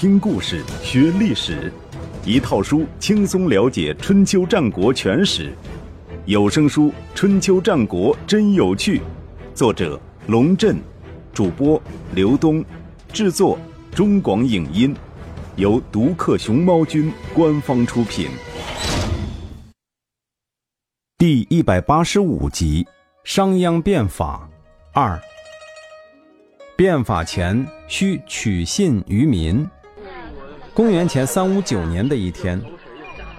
听故事学历史，一套书轻松了解春秋战国全史。有声书《春秋战国真有趣》，作者龙震，主播刘东，制作中广影音，由独克熊猫君官方出品。第一百八十五集：商鞅变法二。变法前需取信于民。公元前三五九年的一天，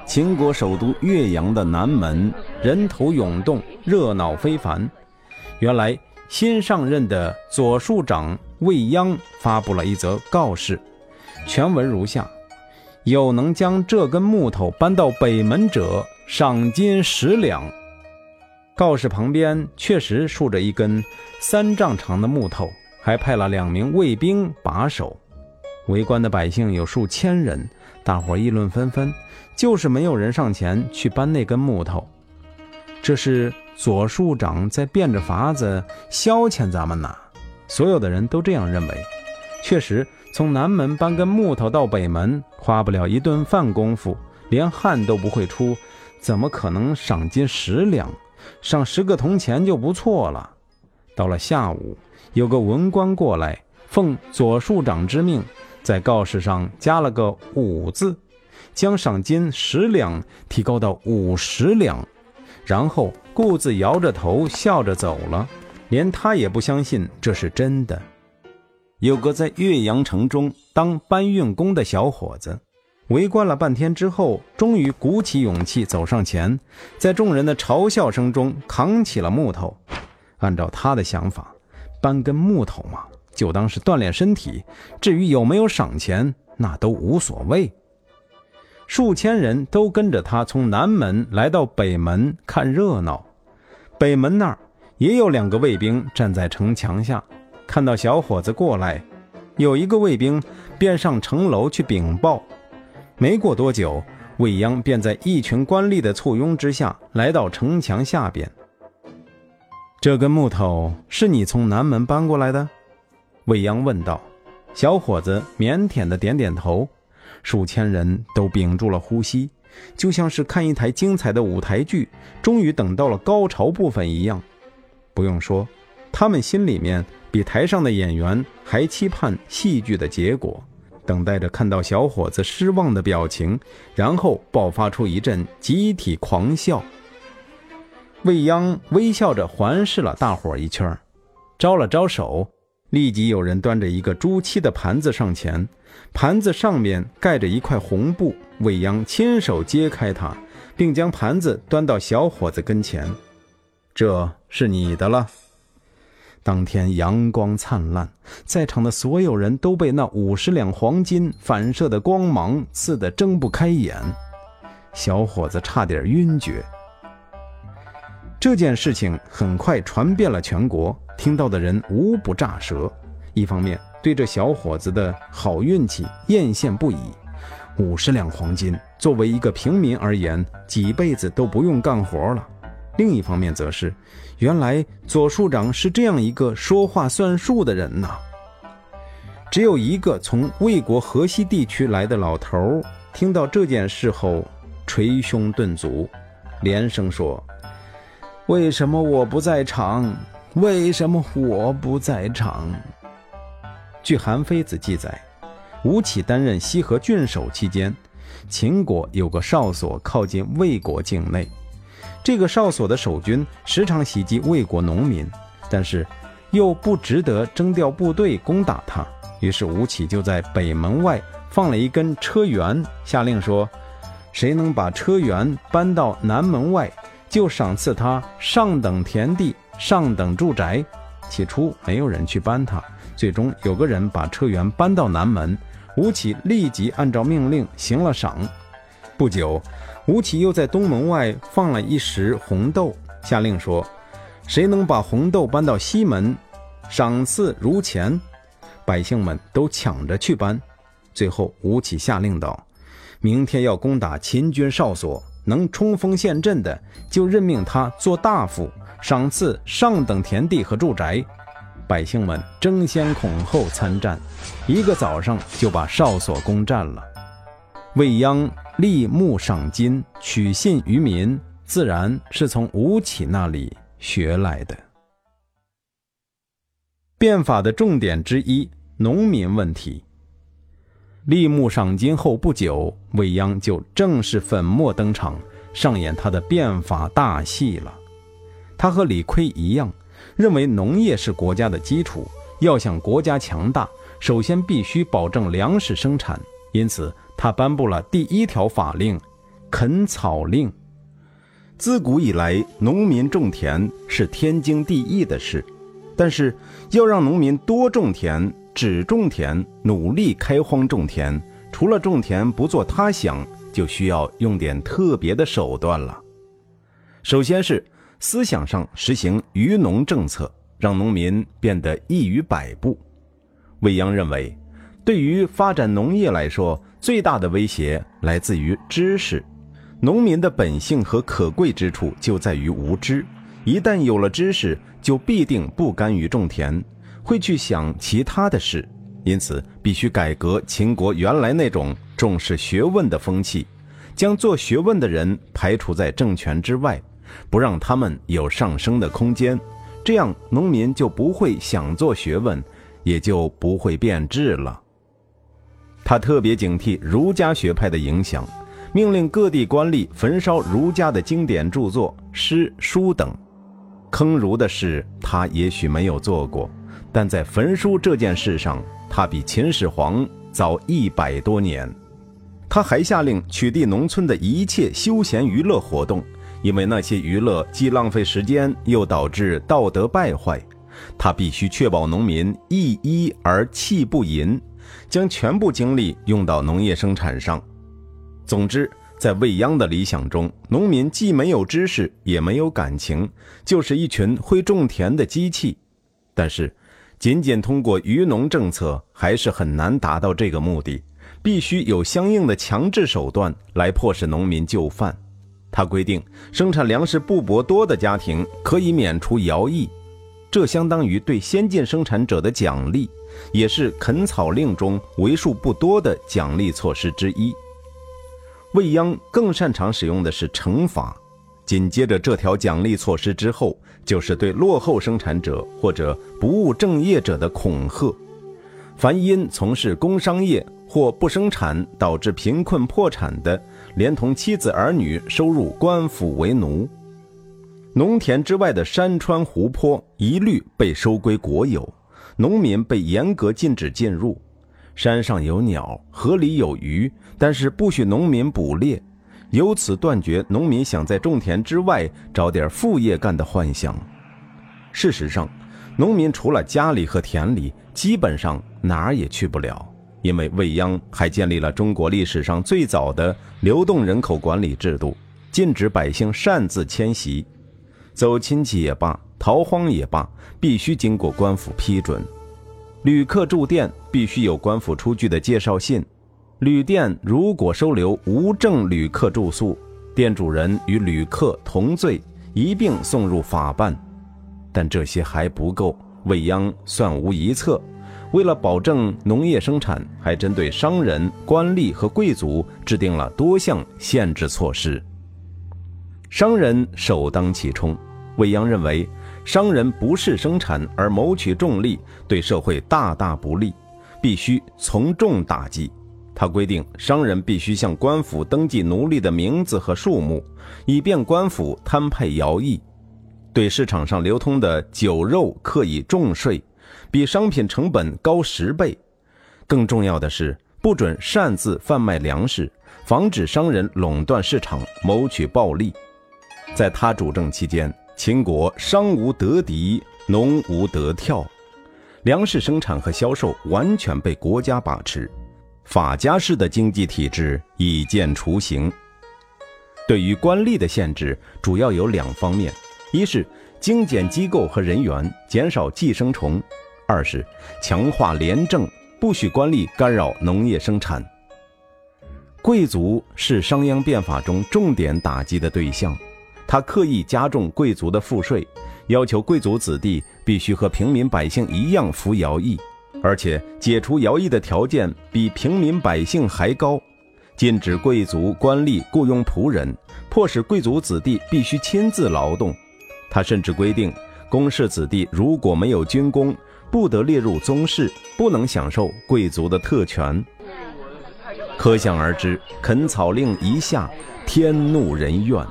秦国首都岳阳的南门人头涌动，热闹非凡。原来新上任的左庶长未鞅发布了一则告示，全文如下：有能将这根木头搬到北门者，赏金十两。告示旁边确实竖着一根三丈长的木头。还派了两名卫兵把守，围观的百姓有数千人，大伙议论纷纷，就是没有人上前去搬那根木头。这是左庶长在变着法子消遣咱们呐！所有的人都这样认为。确实，从南门搬根木头到北门，花不了一顿饭功夫，连汗都不会出，怎么可能赏金十两？赏十个铜钱就不错了。到了下午。有个文官过来，奉左庶长之命，在告示上加了个“五”字，将赏金十两提高到五十两，然后顾自摇着头笑着走了，连他也不相信这是真的。有个在岳阳城中当搬运工的小伙子，围观了半天之后，终于鼓起勇气走上前，在众人的嘲笑声中扛起了木头。按照他的想法。搬根木头嘛，就当是锻炼身体。至于有没有赏钱，那都无所谓。数千人都跟着他从南门来到北门看热闹。北门那儿也有两个卫兵站在城墙下，看到小伙子过来，有一个卫兵便上城楼去禀报。没过多久，未央便在一群官吏的簇拥之下来到城墙下边。这根木头是你从南门搬过来的？未央问道。小伙子腼腆的点点头。数千人都屏住了呼吸，就像是看一台精彩的舞台剧，终于等到了高潮部分一样。不用说，他们心里面比台上的演员还期盼戏剧的结果，等待着看到小伙子失望的表情，然后爆发出一阵集体狂笑。未央微笑着环视了大伙一圈，招了招手，立即有人端着一个朱漆的盘子上前，盘子上面盖着一块红布。未央亲手揭开它，并将盘子端到小伙子跟前：“这是你的了。”当天阳光灿烂，在场的所有人都被那五十两黄金反射的光芒刺得睁不开眼，小伙子差点晕厥。这件事情很快传遍了全国，听到的人无不炸舌。一方面对这小伙子的好运气艳羡不已，五十两黄金作为一个平民而言，几辈子都不用干活了；另一方面则是，原来左庶长是这样一个说话算数的人呐。只有一个从魏国河西地区来的老头，听到这件事后，捶胸顿足，连声说。为什么我不在场？为什么我不在场？据《韩非子》记载，吴起担任西河郡守期间，秦国有个哨所靠近魏国境内。这个哨所的守军时常袭击魏国农民，但是又不值得征调部队攻打他。于是吴起就在北门外放了一根车辕，下令说：“谁能把车辕搬到南门外？”就赏赐他上等田地、上等住宅。起初没有人去搬他，最终有个人把车辕搬到南门，吴起立即按照命令行了赏。不久，吴起又在东门外放了一石红豆，下令说：“谁能把红豆搬到西门，赏赐如前。”百姓们都抢着去搬。最后，吴起下令道：“明天要攻打秦军哨所。”能冲锋陷阵的，就任命他做大夫，赏赐上等田地和住宅。百姓们争先恐后参战，一个早上就把哨所攻占了。未央立木赏金，取信于民，自然是从吴起那里学来的。变法的重点之一，农民问题。立木赏金后不久，未央就正式粉墨登场，上演他的变法大戏了。他和李悝一样，认为农业是国家的基础，要想国家强大，首先必须保证粮食生产。因此，他颁布了第一条法令——垦草令。自古以来，农民种田是天经地义的事，但是要让农民多种田、只种田、努力开荒种田，除了种田不做他想，就需要用点特别的手段了。首先是。思想上实行渔农政策，让农民变得易于摆布。未央认为，对于发展农业来说，最大的威胁来自于知识。农民的本性和可贵之处就在于无知，一旦有了知识，就必定不甘于种田，会去想其他的事。因此，必须改革秦国原来那种重视学问的风气，将做学问的人排除在政权之外。不让他们有上升的空间，这样农民就不会想做学问，也就不会变质了。他特别警惕儒家学派的影响，命令各地官吏焚烧儒家的经典著作、诗书等。坑儒的事他也许没有做过，但在焚书这件事上，他比秦始皇早一百多年。他还下令取缔农村的一切休闲娱乐活动。因为那些娱乐既浪费时间，又导致道德败坏，他必须确保农民一衣而气不淫，将全部精力用到农业生产上。总之，在未央的理想中，农民既没有知识，也没有感情，就是一群会种田的机器。但是，仅仅通过渔农政策还是很难达到这个目的，必须有相应的强制手段来迫使农民就范。他规定，生产粮食布帛多的家庭可以免除徭役，这相当于对先进生产者的奖励，也是垦草令中为数不多的奖励措施之一。未央更擅长使用的是惩罚，紧接着这条奖励措施之后，就是对落后生产者或者不务正业者的恐吓。凡因从事工商业或不生产导致贫困破产的，连同妻子儿女收入官府为奴。农田之外的山川湖泊一律被收归国有，农民被严格禁止进入。山上有鸟，河里有鱼，但是不许农民捕猎，由此断绝农民想在种田之外找点副业干的幻想。事实上，农民除了家里和田里，基本上哪儿也去不了，因为未央还建立了中国历史上最早的流动人口管理制度，禁止百姓擅自迁徙，走亲戚也罢，逃荒也罢，必须经过官府批准。旅客住店必须有官府出具的介绍信，旅店如果收留无证旅客住宿，店主人与旅客同罪，一并送入法办。但这些还不够，未央算无一策。为了保证农业生产，还针对商人、官吏和贵族制定了多项限制措施。商人首当其冲。未央认为，商人不是生产而谋取重利，对社会大大不利，必须从重打击。他规定，商人必须向官府登记奴隶的名字和数目，以便官府摊派徭役。对市场上流通的酒肉课以重税，比商品成本高十倍。更重要的是，不准擅自贩卖粮食，防止商人垄断市场，谋取暴利。在他主政期间，秦国商无得敌，农无得跳，粮食生产和销售完全被国家把持，法家式的经济体制已见雏形。对于官吏的限制，主要有两方面。一是精简机构和人员，减少寄生虫；二是强化廉政，不许官吏干扰农业生产。贵族是商鞅变法中重点打击的对象，他刻意加重贵族的赋税，要求贵族子弟必须和平民百姓一样服徭役，而且解除徭役的条件比平民百姓还高，禁止贵族官吏雇佣仆人，迫使贵族子弟必须亲自劳动。他甚至规定，公室子弟如果没有军功，不得列入宗室，不能享受贵族的特权。可想而知，垦草令一下，天怒人怨，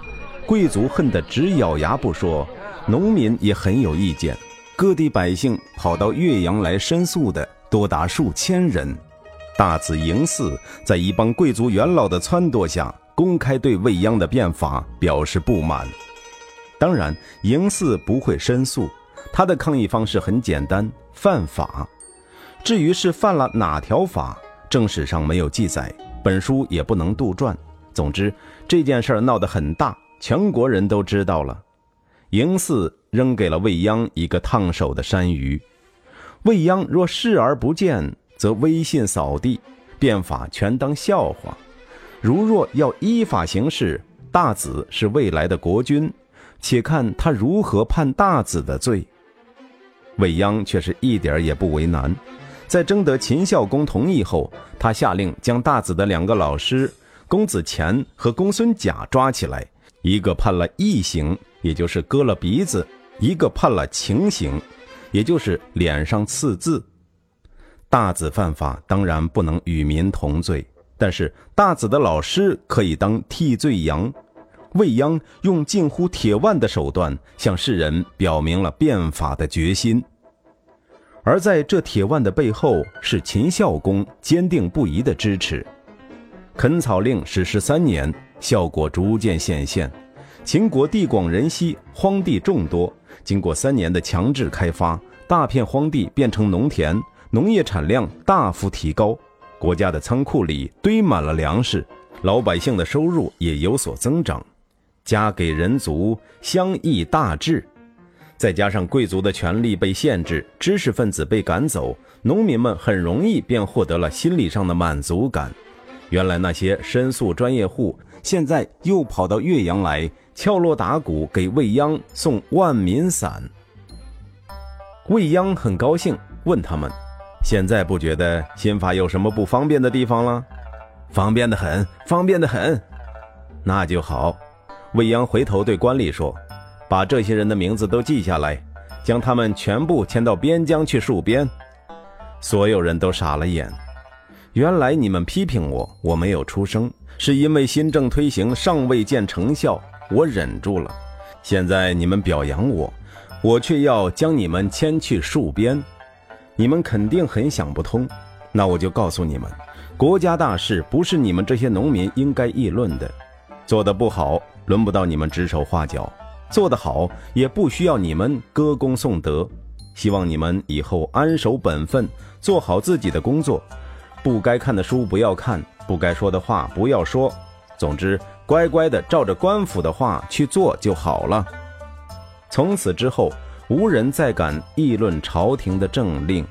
贵族恨得直咬牙不说，农民也很有意见。各地百姓跑到岳阳来申诉的多达数千人。大子嬴驷在一帮贵族元老的撺掇下，公开对未央的变法表示不满。当然，嬴驷不会申诉，他的抗议方式很简单：犯法。至于是犯了哪条法，正史上没有记载，本书也不能杜撰。总之，这件事闹得很大，全国人都知道了。嬴驷扔给了未央一个烫手的山芋，未央若视而不见，则威信扫地，变法全当笑话；如若要依法行事，大子是未来的国君。且看他如何判大子的罪。未央却是一点也不为难，在征得秦孝公同意后，他下令将大子的两个老师公子虔和公孙贾抓起来，一个判了异刑，也就是割了鼻子；一个判了情刑，也就是脸上刺字。大子犯法，当然不能与民同罪，但是大子的老师可以当替罪羊。未央用近乎铁腕的手段向世人表明了变法的决心，而在这铁腕的背后是秦孝公坚定不移的支持。垦草令实施三年，效果逐渐显现。秦国地广人稀，荒地众多，经过三年的强制开发，大片荒地变成农田，农业产量大幅提高，国家的仓库里堆满了粮食，老百姓的收入也有所增长。家给人足，乡邑大治，再加上贵族的权力被限制，知识分子被赶走，农民们很容易便获得了心理上的满足感。原来那些申诉专业户，现在又跑到岳阳来敲锣打鼓给未央送万民伞。未央很高兴，问他们：“现在不觉得新法有什么不方便的地方了？”“方便的很，方便的很。”“那就好。”未央回头对官吏说：“把这些人的名字都记下来，将他们全部迁到边疆去戍边。”所有人都傻了眼。原来你们批评我，我没有出声，是因为新政推行尚未见成效，我忍住了。现在你们表扬我，我却要将你们迁去戍边，你们肯定很想不通。那我就告诉你们，国家大事不是你们这些农民应该议论的，做得不好。轮不到你们指手画脚，做得好也不需要你们歌功颂德。希望你们以后安守本分，做好自己的工作，不该看的书不要看，不该说的话不要说。总之，乖乖的照着官府的话去做就好了。从此之后，无人再敢议论朝廷的政令。